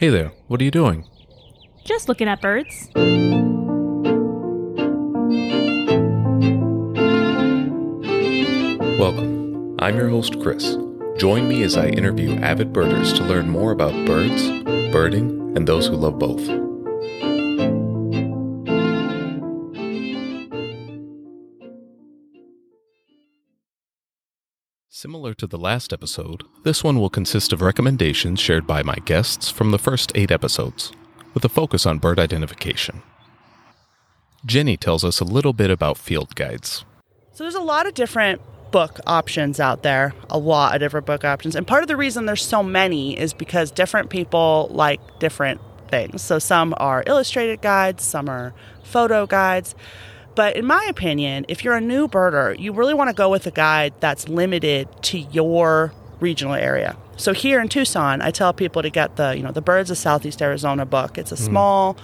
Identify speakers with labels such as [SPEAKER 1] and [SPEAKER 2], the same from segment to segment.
[SPEAKER 1] Hey there, what are you doing?
[SPEAKER 2] Just looking at birds.
[SPEAKER 1] Welcome. I'm your host, Chris. Join me as I interview avid birders to learn more about birds, birding, and those who love both. Similar to the last episode, this one will consist of recommendations shared by my guests from the first eight episodes, with a focus on bird identification. Jenny tells us a little bit about field guides.
[SPEAKER 3] So there's a lot of different book options out there, a lot of different book options. And part of the reason there's so many is because different people like different things. So some are illustrated guides, some are photo guides. But in my opinion, if you're a new birder, you really want to go with a guide that's limited to your regional area. So here in Tucson, I tell people to get the, you know, the Birds of Southeast Arizona book. It's a small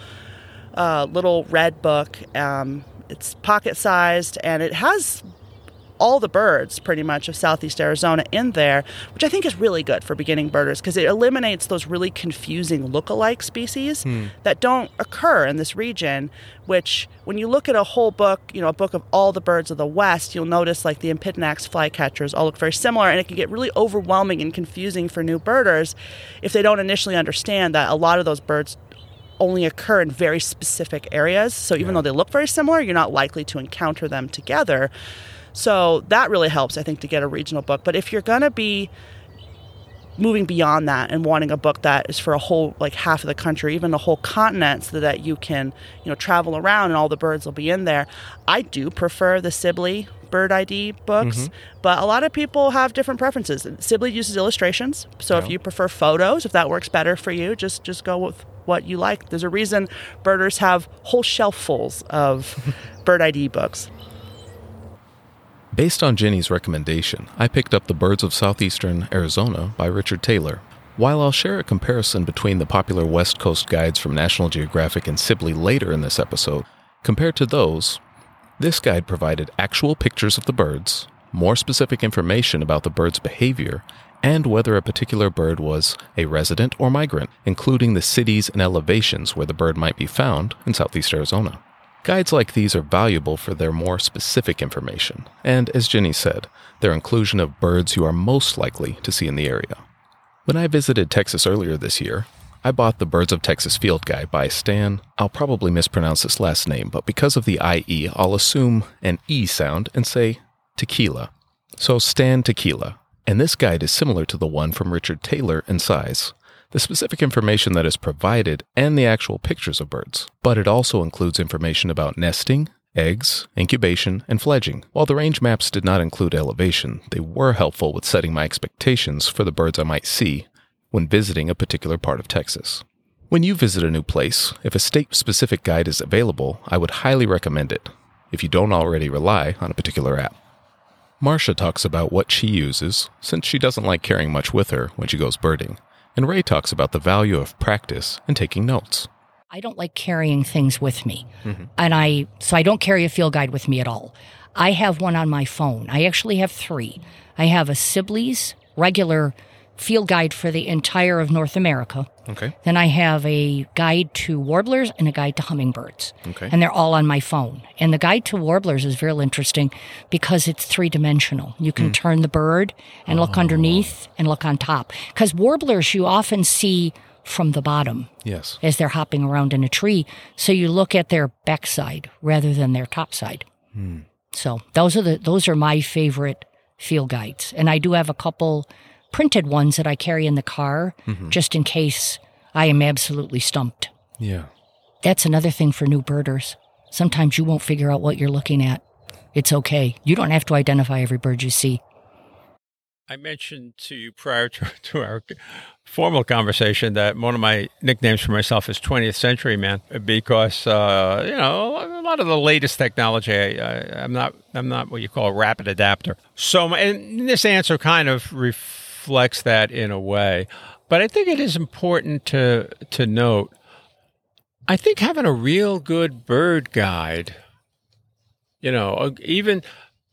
[SPEAKER 3] uh, little red book. Um, it's pocket sized and it has all the birds pretty much of southeast Arizona in there, which I think is really good for beginning birders because it eliminates those really confusing look-alike species hmm. that don't occur in this region. Which, when you look at a whole book, you know, a book of all the birds of the West, you'll notice like the Empidonax flycatchers all look very similar, and it can get really overwhelming and confusing for new birders if they don't initially understand that a lot of those birds only occur in very specific areas. So even though they look very similar, you're not likely to encounter them together. So that really helps, I think, to get a regional book. But if you're going to be moving beyond that and wanting a book that is for a whole like half of the country even a whole continent so that you can you know travel around and all the birds will be in there i do prefer the sibley bird id books. Mm-hmm. But a lot of people have different preferences. Sibley uses illustrations so if you prefer photos if that works better for you just just go with what you like. There's a reason birders have whole shelffuls of bird id books
[SPEAKER 1] Based on Jenny's recommendation, I picked up The Birds of Southeastern Arizona by Richard Taylor. While I'll share a comparison between the popular West Coast guides from National Geographic and Sibley later in this episode, compared to those, this guide provided actual pictures of the birds, more specific information about the bird's behavior, and whether a particular bird was a resident or migrant, including the cities and elevations where the bird might be found in southeast Arizona. Guides like these are valuable for their more specific information, and as Jenny said, their inclusion of birds you are most likely to see in the area. When I visited Texas earlier this year, I bought the Birds of Texas Field Guide by Stan. I'll probably mispronounce this last name, but because of the IE, I'll assume an E sound and say Tekiela. So Stan Tekiela. And this guide is similar to the one from Richard Taylor in size. The specific information that is provided and the actual pictures of birds, but it also includes information about nesting, eggs, incubation, and fledging. While the range maps did not include elevation, they were helpful with setting my expectations for the birds I might see when visiting a particular part of Texas. When you visit a new place, if a state specific guide is available, I would highly recommend it, if you don't already rely on a particular app. Marcia talks about what she uses, since she doesn't like carrying much with her when she goes birding, and Ray talks about the value of practice and taking notes.
[SPEAKER 4] I don't like carrying things with me. Mm-hmm. And I, so I don't carry a field guide with me at all. I have one on my phone. I actually have three. I have a Sibley's regular field guide for the entire of North America.
[SPEAKER 1] Okay.
[SPEAKER 4] Then I have a guide to warblers and a guide to hummingbirds.
[SPEAKER 1] Okay.
[SPEAKER 4] And they're all on my phone. And the guide to warblers is very interesting because it's three dimensional. You can hmm. turn the bird and look oh. underneath and look on top. Because warblers you often see from the bottom
[SPEAKER 1] Yes.
[SPEAKER 4] as they're hopping around in a tree. So you look at their backside rather than their top side. Hmm. So those are the those are my favorite field guides, and I do have a couple printed ones that I carry in the car just in case I am absolutely stumped.
[SPEAKER 1] Yeah.
[SPEAKER 4] That's another thing for new birders. Sometimes you won't figure out what you're looking at. It's okay. You don't have to identify every bird you see.
[SPEAKER 5] I mentioned to you prior to, to our formal conversation that one of my nicknames for myself is 20th Century Man because uh, you know a lot of the latest technology. I, I, I'm not I'm not what you call a rapid adapter. So my, and this answer kind of reflects that in a way, but I think it is important to to note. I think having a real good bird guide you know even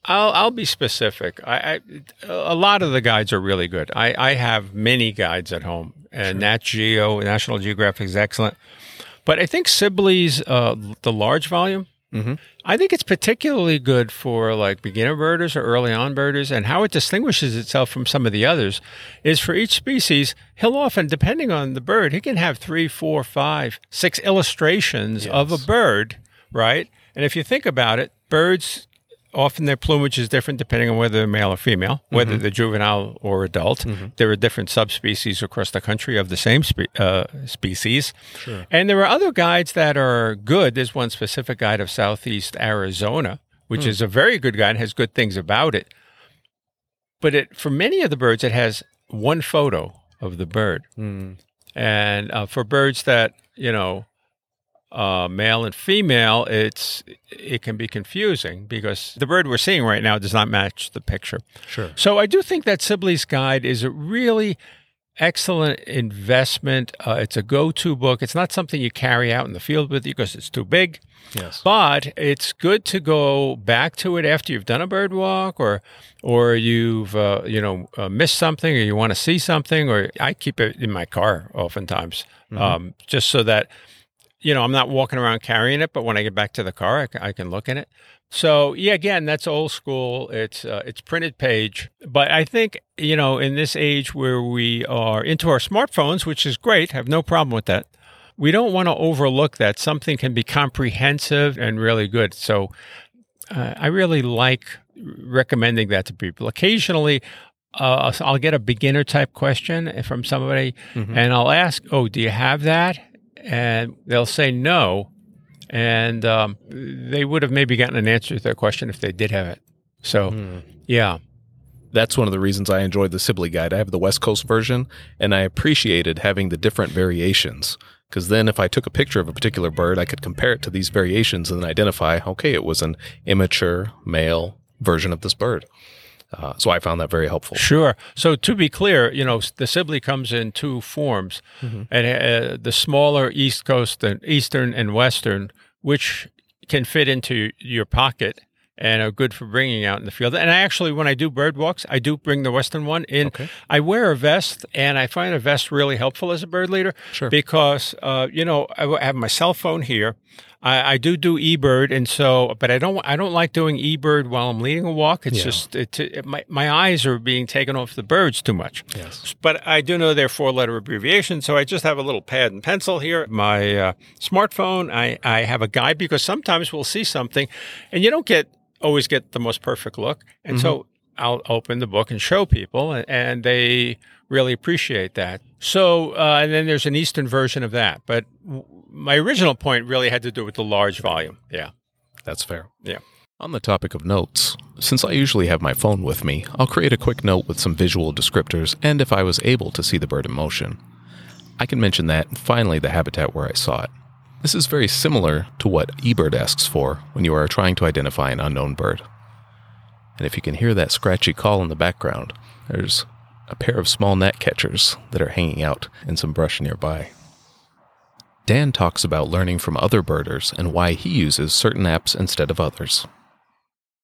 [SPEAKER 5] i'll i'll be specific i, I a lot of the guides are really good i i have many guides at home and Nat Geo, National Geographic is excellent. But I think Sibley's uh, the large volume.
[SPEAKER 1] Mhm.
[SPEAKER 5] I think it's particularly good for like beginner birders or early on birders, and how it distinguishes itself from some of the others is for each species. He'll often, depending on the bird, he can have three, four, five, six illustrations of a bird, right? And if you think about it, birds often their plumage is different depending on whether they're male or female, whether they're juvenile or adult. There are different subspecies across the country of the same spe- uh, species. And there are other guides that are good. There's one specific guide of Southeast Arizona, which is a very good guide, has good things about it. But it, for many of the birds, it has one photo of the bird. And uh, for birds that, you know, uh, male and female, it's it can be confusing because the bird we're seeing right now does not match the picture.
[SPEAKER 1] Sure.
[SPEAKER 5] So I do think that Sibley's Guide is a really excellent investment. Uh, it's a go-to book. It's not something you carry out in the field with you because it's too big.
[SPEAKER 1] Yes.
[SPEAKER 5] But it's good to go back to it after you've done a bird walk or or you've uh, you know uh, missed something or you want to see something or I keep it in my car oftentimes um, just so that you know I'm not walking around carrying it but when I get back to the car I can, I can look in it. So yeah, again, that's old school. It's uh, it's printed page, but I think you know in this age where we are into our smartphones, which is great, have no problem with that. We don't want to overlook that something can be comprehensive and really good. So uh, I really like recommending that to people. Occasionally, uh, I'll get a beginner type question from somebody, and I'll ask, "Oh, do you have that?" And they'll say no, and um, they would have maybe gotten an answer to their question if they did have it. So, yeah,
[SPEAKER 1] That's one of the reasons I enjoyed the Sibley guide. I have the West Coast version, and I appreciated having the different variations. Because then, if I took a picture of a particular bird, I could compare it to these variations and then identify, okay, it was an immature male version of this bird. Uh, so I found that very helpful.
[SPEAKER 5] Sure. So to be clear, you know, the Sibley comes in two forms, and uh, the smaller East Coast and Eastern and Western, which can fit into your pocket and are good for bringing out in the field. And I actually, when I do bird walks, I do bring the Western one in.
[SPEAKER 1] Okay.
[SPEAKER 5] I wear a vest, and I find a vest really helpful as a bird leader.
[SPEAKER 1] Sure.
[SPEAKER 5] Because uh, you know, I have my cell phone here. I, I do do eBird, and so, but I don't. I don't like doing eBird while I'm leading a walk. It's
[SPEAKER 1] Yeah.
[SPEAKER 5] just it, it, my my eyes are being taken off the birds too much.
[SPEAKER 1] Yes.
[SPEAKER 5] But I do know they're four letter abbreviation, so I just have a little pad and pencil here. My uh, smartphone. I I have a guide because sometimes we'll see something, and you don't get always get the most perfect look, and so I'll open the book and show people, and, they really appreciate that. So, uh, and then there's an Eastern version of that. But w- my original point really had to do with the large volume. Yeah.
[SPEAKER 1] That's fair.
[SPEAKER 5] Yeah.
[SPEAKER 1] On the topic of notes, since I usually have my phone with me, I'll create a quick note with some visual descriptors and if I was able to see the bird in motion. I can mention that finally the habitat where I saw it. This is very similar to what eBird asks for when you are trying to identify an unknown bird. And if you can hear that scratchy call in the background, there's a pair of small gnatcatchers that are hanging out in some brush nearby. Dan talks about learning from other birders and why he uses certain apps instead of others.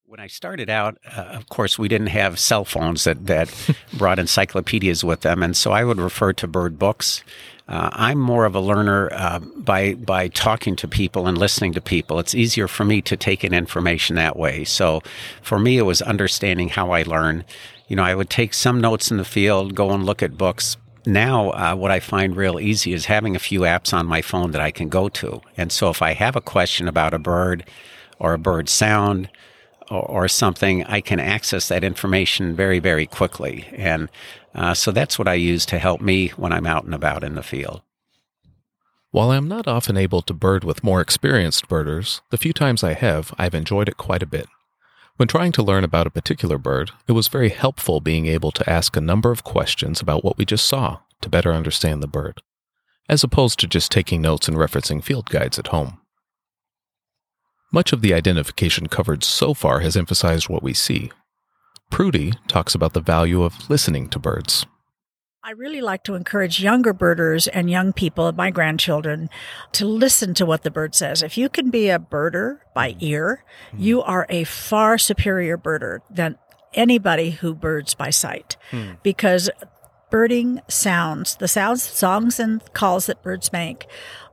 [SPEAKER 6] When I started out, uh, of course, we didn't have cell phones that, that brought encyclopedias with them, and so I would refer to bird books. Uh, I'm more of a learner uh, by by talking to people and listening to people. It's easier for me to take in information that way. So, for me, it was understanding how I learn. You know, I would take some notes in the field, go and look at books. Now, uh, what I find real easy is having a few apps on my phone that I can go to. And so, if I have a question about a bird or a bird sound, or, or something, I can access that information very, very quickly. And uh, so that's what I use to help me when I'm out and about in the field.
[SPEAKER 1] While I am not often able to bird with more experienced birders, the few times I have, I've enjoyed it quite a bit. When trying to learn about a particular bird, it was very helpful being able to ask a number of questions about what we just saw to better understand the bird, as opposed to just taking notes and referencing field guides at home. Much of the identification covered so far has emphasized what we see. Prudy talks about the value of listening to birds.
[SPEAKER 7] I really like to encourage younger birders and young people, my grandchildren, to listen to what the bird says. If you can be a birder by mm-hmm. ear, mm-hmm. you are a far superior birder than anybody who birds by sight. Hmm. Because birding sounds, the sounds, songs, and calls that birds make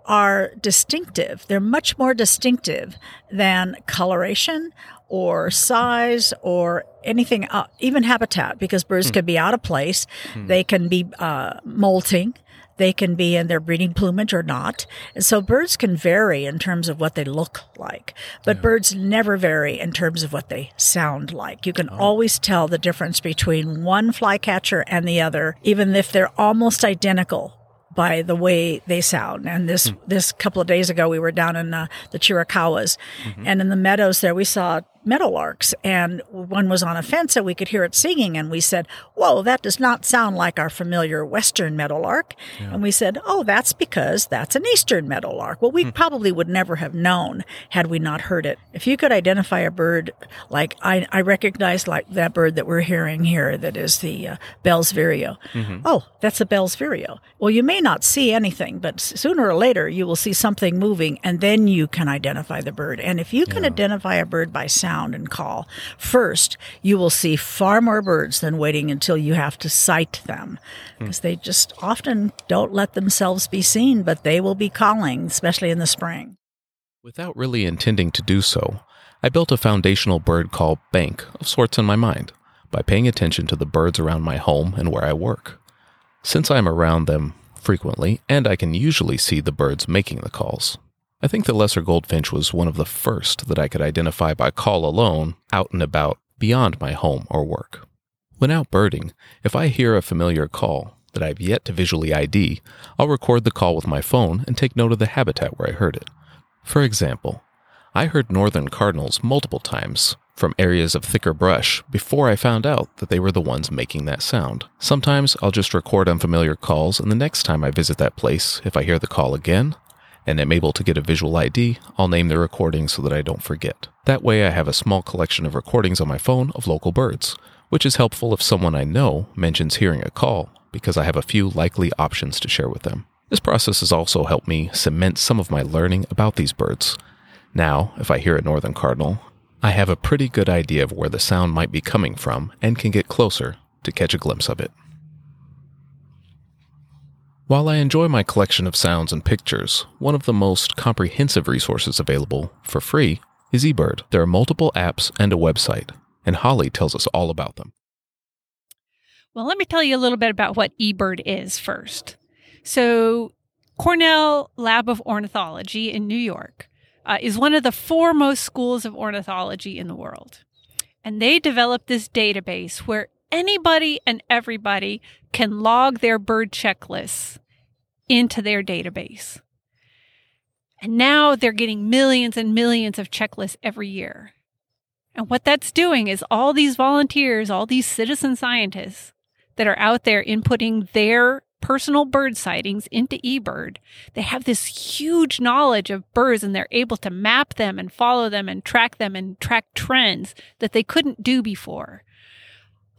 [SPEAKER 7] are distinctive. They're much more distinctive than coloration or size or anything, uh, even habitat, because birds can be out of place. They can be uh, molting. They can be in their breeding plumage or not. And so birds can vary in terms of what they look like, but birds never vary in terms of what they sound like. You can always tell the difference between one flycatcher and the other, even if they're almost identical by the way they sound. And this this couple of days ago, we were down in uh, the Chiricahuas, and in the meadows there, we saw meadowlarks, and one was on a fence, and we could hear it singing. And we said, "Whoa, that does not sound like our familiar western meadowlark." And we said, "Oh, that's because that's an eastern meadowlark." Well, we probably would never have known had we not heard it. If you could identify a bird like I, I recognize like that bird that we're hearing here, that is the uh, Bell's vireo. Oh, that's a Bell's vireo. Well, you may not see anything, but sooner or later you will see something moving, and then you can identify the bird. And if you can identify a bird by sound and call first, you will see far more birds than waiting until you have to sight them, because they just often don't let themselves be seen, but they will be calling, especially in the spring.
[SPEAKER 1] Without really intending to do so, I built a foundational bird call bank of sorts in my mind by paying attention to the birds around my home and where I work. Since I'm around them frequently and I can usually see the birds making the calls, I think the lesser goldfinch was one of the first that I could identify by call alone out and about beyond my home or work. When out birding, if I hear a familiar call that I've yet to visually ID, I'll record the call with my phone and take note of the habitat where I heard it. For example, I heard northern cardinals multiple times from areas of thicker brush before I found out that they were the ones making that sound. Sometimes I'll just record unfamiliar calls, and the next time I visit that place, if I hear the call again and am able to get a visual ID, I'll name the recording so that I don't forget. That way, I have a small collection of recordings on my phone of local birds, which is helpful if someone I know mentions hearing a call, because I have a few likely options to share with them. This process has also helped me cement some of my learning about these birds. Now, if I hear a northern cardinal, I have a pretty good idea of where the sound might be coming from and can get closer to catch a glimpse of it. While I enjoy my collection of sounds and pictures, one of the most comprehensive resources available for free is eBird. There are multiple apps and a website, and Holly tells us all about them.
[SPEAKER 2] Well, let me tell you a little bit about what eBird is first. So, Cornell Lab of Ornithology in New York uh, is one of the foremost schools of ornithology in the world. And they developed this database where anybody and everybody can log their bird checklists into their database. And now they're getting millions and millions of checklists every year. And what that's doing is all these volunteers, all these citizen scientists that are out there inputting their personal bird sightings into eBird, they have this huge knowledge of birds and they're able to map them and follow them and track them and track trends that they couldn't do before.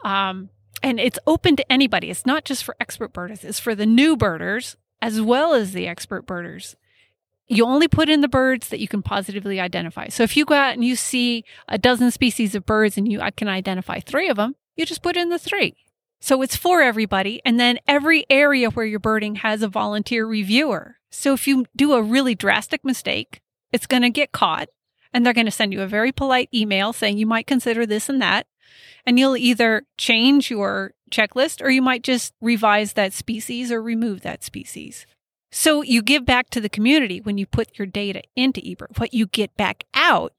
[SPEAKER 2] Um, and it's open to anybody. It's not just for expert birders, it's for the new birders as well as the expert birders. You only put in the birds that you can positively identify. So if you go out and you see a dozen species of birds and you can identify three of them, you just put in the three. So it's for everybody. And then every area where you're birding has a volunteer reviewer. So if you do a really drastic mistake, it's going to get caught and they're going to send you a very polite email saying you might consider this and that. And you'll either change your checklist or you might just revise that species or remove that species. So you give back to the community when you put your data into eBird. What you get back out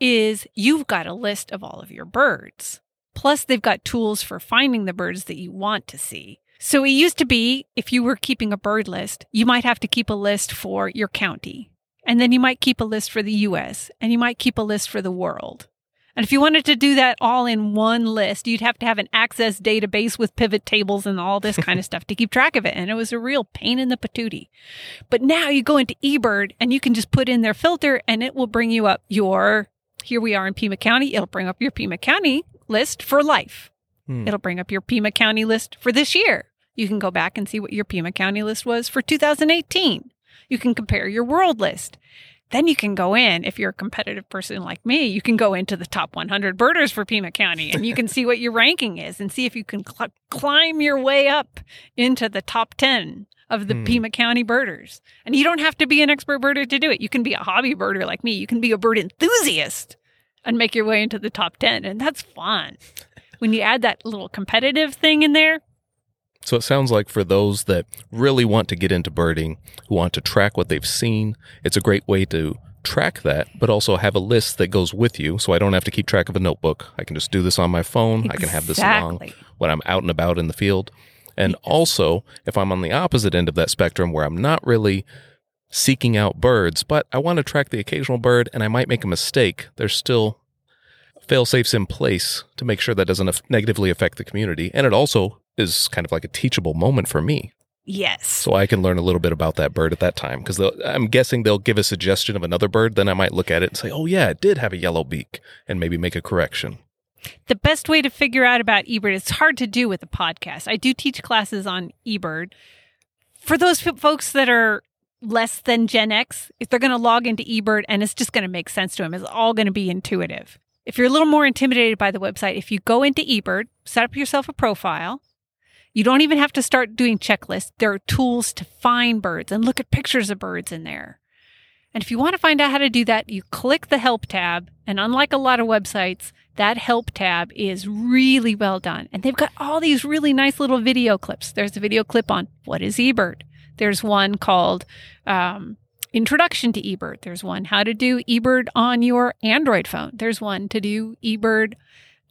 [SPEAKER 2] is you've got a list of all of your birds. Plus, they've got tools for finding the birds that you want to see. So it used to be if you were keeping a bird list, you might have to keep a list for your county. And then you might keep a list for the US and you might keep a list for the world. And if you wanted to do that all in one list, you'd have to have an access database with pivot tables and all this kind of stuff to keep track of it. And it was a real pain in the patootie. But now you go into eBird and you can just put in their filter and it will bring you up your, here we are in Pima County. It'll bring up your Pima County list for life. Hmm. It'll bring up your Pima County list for this year. You can go back and see what your Pima County list was for 2018. You can compare your world list. Then you can go in, if you're a competitive person like me, you can go into the top 100 birders for Pima County and you can see what your ranking is and see if you can cl- climb your way up into the top 10 of the
[SPEAKER 1] Hmm.
[SPEAKER 2] Pima County birders. And you don't have to be an expert birder to do it. You can be a hobby birder like me. You can be a bird enthusiast and make your way into the top 10. And that's fun. When you add that little competitive thing in there,
[SPEAKER 1] So it sounds like for those that really want to get into birding, who want to track what they've seen, it's a great way to track that, but also have a list that goes with you. So I don't have to keep track of a notebook. I can just do this on my phone. I can have this along when I'm out and about in the field. And also, if I'm on the opposite end of that spectrum where I'm not really seeking out birds, but I want to track the occasional bird and I might make a mistake, there's still fail safes in place to make sure that doesn't negatively affect the community. And it also is kind of like a teachable moment for me.
[SPEAKER 2] yes.
[SPEAKER 1] So I can learn a little bit about that bird at that time. Because I'm guessing they'll give a suggestion of another bird. Then I might look at it and say, oh, yeah, it did have a yellow beak, and maybe make a correction.
[SPEAKER 2] the best way to figure out about eBird, it's hard to do with a podcast. I do teach classes on eBird. For those folks that are less than Gen X, if they're going to log into eBird and it's just going to make sense to them, it's all going to be intuitive. If you're a little more intimidated by the website, if you go into eBird, set up yourself a profile, you don't even have to start doing checklists. There are tools to find birds and look at pictures of birds in there. And if you want to find out how to do that, you click the help tab. And unlike a lot of websites, that help tab is really well done. And they've got all these really nice little video clips. There's a video clip on what is eBird. There's one called um, Introduction to eBird. There's one how to do eBird on your Android phone. There's one to do eBird,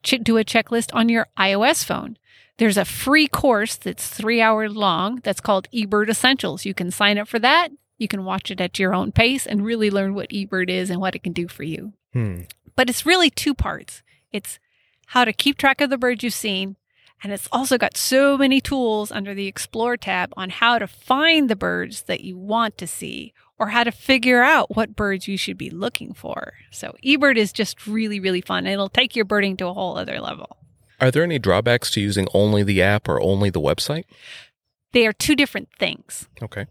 [SPEAKER 2] ch- do a checklist on your iOS phone. There's a free course that's three hours long that's called eBird Essentials. You can sign up for that. You can watch it at your own pace and really learn what eBird is and what it can do for you.
[SPEAKER 1] Hmm.
[SPEAKER 2] But it's really two parts. It's how to keep track of the birds you've seen, and it's also got so many tools under the Explore tab on how to find the birds that you want to see or how to figure out what birds you should be looking for. So eBird is just really, really fun. It'll take your birding to a whole other level.
[SPEAKER 1] Are there any drawbacks to using only the app or only the website?
[SPEAKER 2] They are two different things.
[SPEAKER 1] Okay.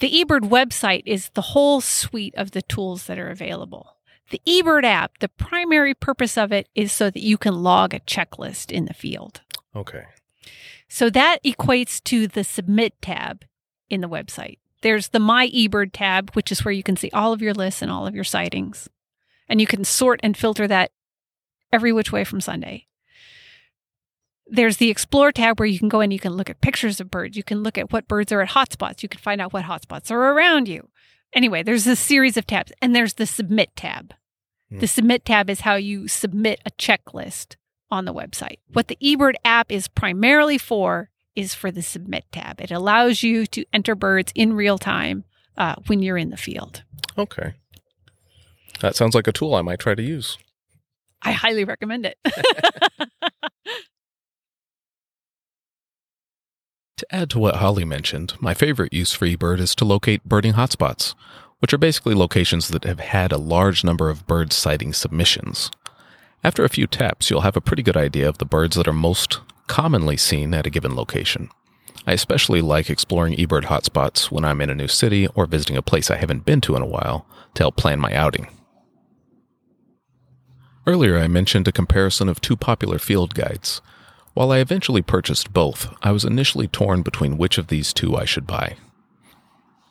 [SPEAKER 2] The eBird website is the whole suite of the tools that are available. The eBird app, the primary purpose of it is so that you can log a checklist in the field.
[SPEAKER 1] Okay.
[SPEAKER 2] So that equates to the submit tab in the website. There's the My eBird tab, which is where you can see all of your lists and all of your sightings. And you can sort and filter that every which way from Sunday. There's the Explore tab where you can go in, you can look at pictures of birds, you can look at what birds are at hotspots, you can find out what hotspots are around you. Anyway, there's a series of tabs, and there's the Submit tab.
[SPEAKER 1] Hmm.
[SPEAKER 2] The Submit tab is how you submit a checklist on the website. What the eBird app is primarily for is for the Submit tab. It allows you to enter birds in real time uh, when you're in the field.
[SPEAKER 1] Okay. That sounds like a tool I might try to use.
[SPEAKER 2] I highly recommend it.
[SPEAKER 1] To add to what Holly mentioned, my favorite use for eBird is to locate birding hotspots, which are basically locations that have had a large number of bird sighting submissions. After a few taps, you'll have a pretty good idea of the birds that are most commonly seen at a given location. I especially like exploring eBird hotspots when I'm in a new city or visiting a place I haven't been to in a while to help plan my outing. Earlier, I mentioned a comparison of two popular field guides. While I eventually purchased both, I was initially torn between which of these two I should buy.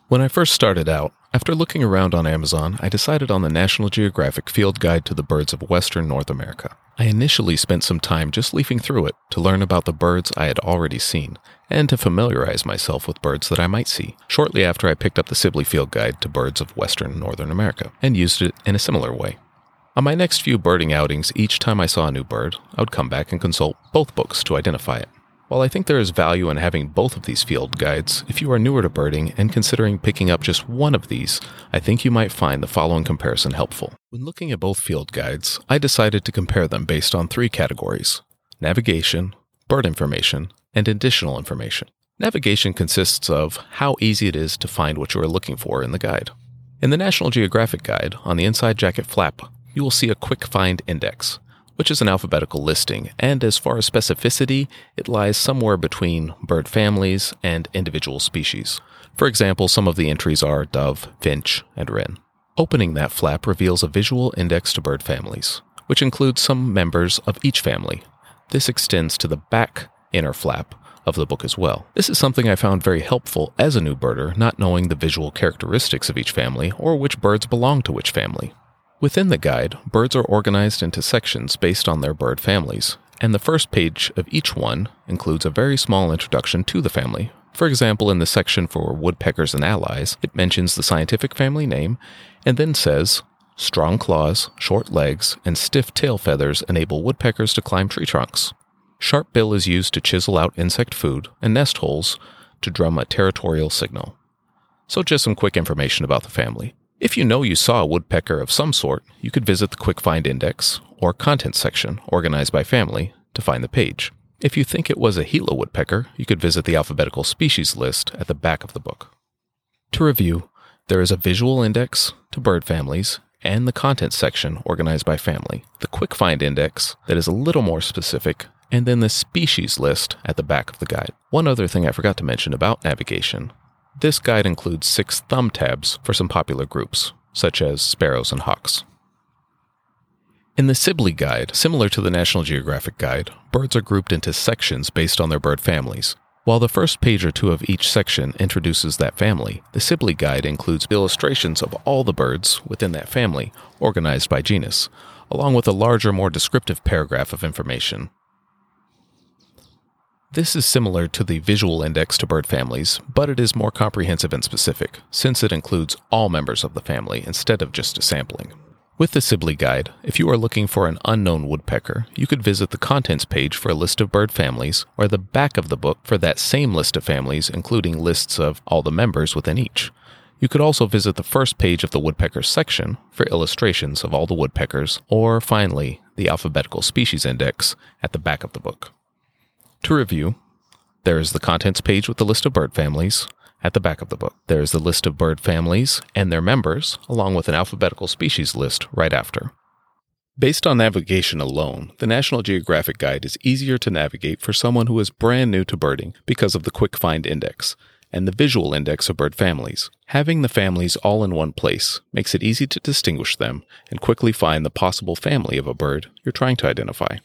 [SPEAKER 1] When I first started out, after looking around on Amazon, I decided on the National Geographic Field Guide to the Birds of Western North America. I initially spent some time just leafing through it to learn about the birds I had already seen and to familiarize myself with birds that I might see, shortly after I picked up the Sibley Field Guide to Birds of Western Northern America and used it in a similar way. On my next few birding outings, each time I saw a new bird, I would come back and consult both books to identify it. While I think there is value in having both of these field guides, if you are newer to birding and considering picking up just one of these, I think you might find the following comparison helpful. When looking at both field guides, I decided to compare them based on three categories navigation, bird information, and additional information. Navigation consists of how easy it is to find what you are looking for in the guide. In the National Geographic Guide, on the inside jacket flap, you will see a quick find index, which is an alphabetical listing, and as far as specificity, it lies somewhere between bird families and individual species. For example, some of the entries are dove, finch, and wren. Opening that flap reveals a visual index to bird families, which includes some members of each family. This extends to the back inner flap of the book as well. This is something I found very helpful as a new birder, not knowing the visual characteristics of each family or which birds belong to which family. Within the guide, birds are organized into sections based on their bird families, and the first page of each one includes a very small introduction to the family. For example, in the section for woodpeckers and allies, it mentions the scientific family name and then says, Strong claws, short legs, and stiff tail feathers enable woodpeckers to climb tree trunks. Sharp bill is used to chisel out insect food, and nest holes to drum a territorial signal. So, just some quick information about the family. If you know you saw a woodpecker of some sort, you could visit the Quick Find Index or Content section organized by family to find the page. If you think it was a Gila woodpecker, you could visit the alphabetical species list at the back of the book. To review, there is a visual index to bird families and the content section organized by family, the quick find index that is a little more specific, and then the species list at the back of the guide. One other thing I forgot to mention about navigation this guide includes six thumb tabs for some popular groups, such as sparrows and hawks. In the Sibley Guide, similar to the National Geographic Guide, birds are grouped into sections based on their bird families. While the first page or two of each section introduces that family, the Sibley Guide includes illustrations of all the birds within that family, organized by genus, along with a larger, more descriptive paragraph of information. This is similar to the visual index to bird families, but it is more comprehensive and specific, since it includes all members of the family instead of just a sampling. With the Sibley Guide, if you are looking for an unknown woodpecker, you could visit the contents page for a list of bird families, or the back of the book for that same list of families, including lists of all the members within each. You could also visit the first page of the woodpecker section for illustrations of all the woodpeckers, or finally, the alphabetical species index at the back of the book. To review, there is the contents page with the list of bird families at the back of the book. There is the list of bird families and their members, along with an alphabetical species list right after. Based on navigation alone, the National Geographic Guide is easier to navigate for someone who is brand new to birding because of the Quick Find Index and the visual index of bird families. Having the families all in one place makes it easy to distinguish them and quickly find the possible family of a bird you're trying to identify.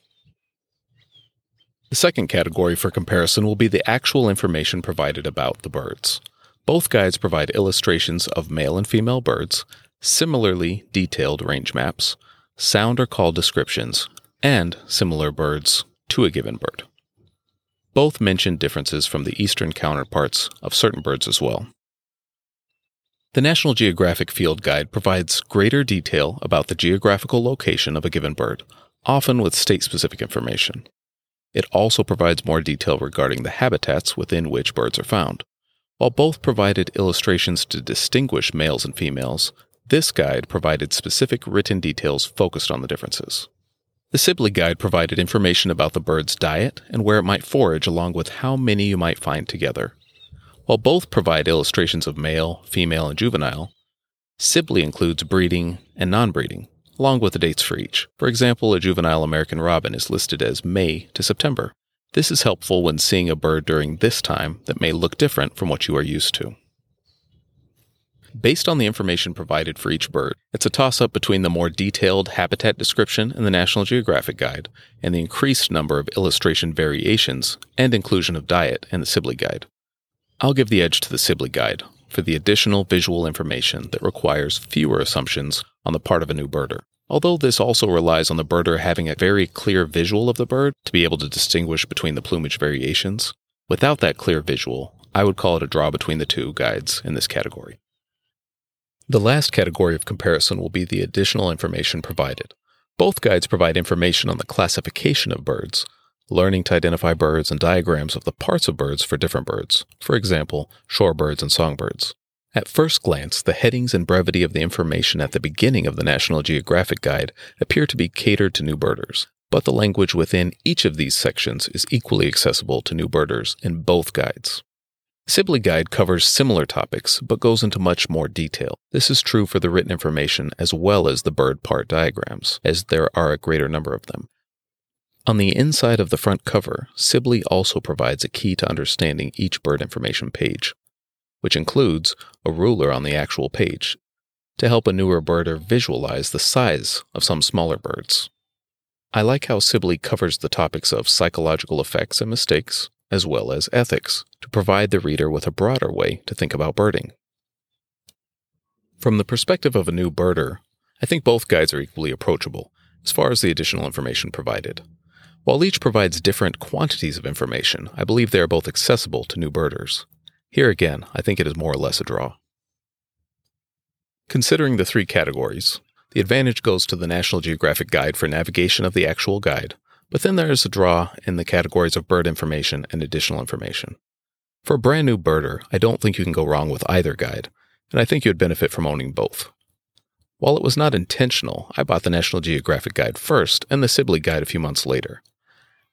[SPEAKER 1] The second category for comparison will be the actual information provided about the birds. Both guides provide illustrations of male and female birds, similarly detailed range maps, sound or call descriptions, and similar birds to a given bird. Both mention differences from the eastern counterparts of certain birds as well. The National Geographic Field Guide provides greater detail about the geographical location of a given bird, often with state specific information. It also provides more detail regarding the habitats within which birds are found. While both provided illustrations to distinguish males and females, this guide provided specific written details focused on the differences. The Sibley Guide provided information about the bird's diet and where it might forage, along with how many you might find together. While both provide illustrations of male, female, and juvenile, Sibley includes breeding and non breeding, along with the dates for each. For example, a juvenile American robin is listed as May to September. This is helpful when seeing a bird during this time that may look different from what you are used to. Based on the information provided for each bird, it's a toss up between the more detailed habitat description in the National Geographic Guide and the increased number of illustration variations and inclusion of diet in the Sibley Guide. I'll give the edge to the Sibley Guide for the additional visual information that requires fewer assumptions on the part of a new birder. Although this also relies on the birder having a very clear visual of the bird to be able to distinguish between the plumage variations, without that clear visual, I would call it a draw between the two guides in this category. The last category of comparison will be the additional information provided. Both guides provide information on the classification of birds, learning to identify birds, and diagrams of the parts of birds for different birds, for example, shorebirds and songbirds. At first glance, the headings and brevity of the information at the beginning of the National Geographic Guide appear to be catered to new birders, but the language within each of these sections is equally accessible to new birders in both guides. Sibley Guide covers similar topics, but goes into much more detail. This is true for the written information as well as the bird part diagrams, as there are a greater number of them. On the inside of the front cover, Sibley also provides a key to understanding each bird information page which includes a ruler on the actual page to help a newer birder visualize the size of some smaller birds. I like how Sibley covers the topics of psychological effects and mistakes, as well as ethics, to provide the reader with a broader way to think about birding. From the perspective of a new birder, I think both guides are equally approachable as far as the additional information provided. While each provides different quantities of information, I believe they are both accessible to new birders. Here again, I think it is more or less a draw. Considering the three categories, the advantage goes to the National Geographic Guide for navigation of the actual guide, but then there is a draw in the categories of bird information and additional information. For a brand new birder, I don't think you can go wrong with either guide, and I think you'd benefit from owning both. While it was not intentional, I bought the National Geographic Guide first and the Sibley Guide a few months later.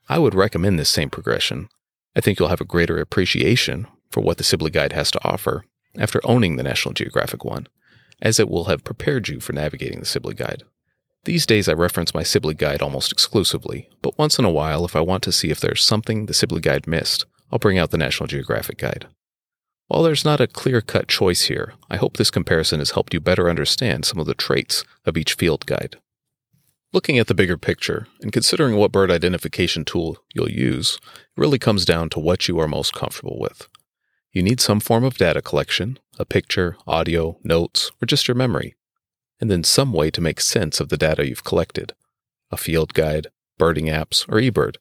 [SPEAKER 1] I would recommend this same progression. I think you'll have a greater appreciation for what the Sibley Guide has to offer after owning the National Geographic one, as it will have prepared you for navigating the Sibley Guide. These days I reference my Sibley Guide almost exclusively, but once in a while, if I want to see if there's something the Sibley Guide missed, I'll bring out the National Geographic Guide. While there's not a clear cut choice here, I hope this comparison has helped you better understand some of the traits of each field guide. Looking at the bigger picture and considering what bird identification tool you'll use, really comes down to what you are most comfortable with. You need some form of data collection, a picture, audio, notes, or just your memory, and then some way to make sense of the data you've collected a field guide, birding apps, or eBird,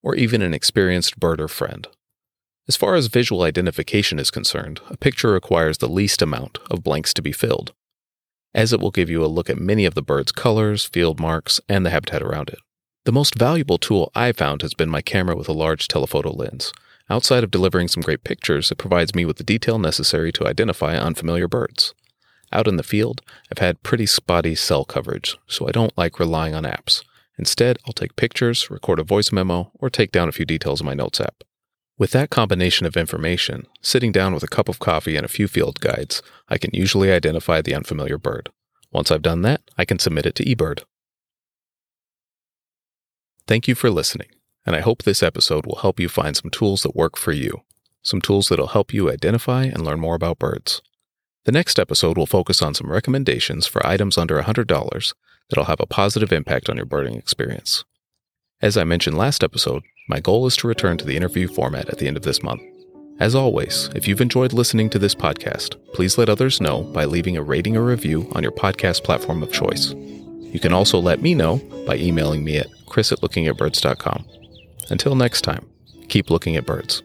[SPEAKER 1] or even an experienced birder friend. As far as visual identification is concerned, a picture requires the least amount of blanks to be filled, as it will give you a look at many of the bird's colors, field marks, and the habitat around it. The most valuable tool I've found has been my camera with a large telephoto lens. Outside of delivering some great pictures, it provides me with the detail necessary to identify unfamiliar birds. Out in the field, I've had pretty spotty cell coverage, so I don't like relying on apps. Instead, I'll take pictures, record a voice memo, or take down a few details in my Notes app. With that combination of information, sitting down with a cup of coffee and a few field guides, I can usually identify the unfamiliar bird. Once I've done that, I can submit it to eBird. Thank you for listening, and I hope this episode will help you find some tools that work for you, some tools that'll help you identify and learn more about birds. The next episode will focus on some recommendations for items under $100 that'll have a positive impact on your birding experience. As I mentioned last episode, my goal is to return to the interview format at the end of this month. As always, if you've enjoyed listening to this podcast, please let others know by leaving a rating or review on your podcast platform of choice. You can also let me know by emailing me at chris at lookingatbirds.com. Until next time, keep looking at birds.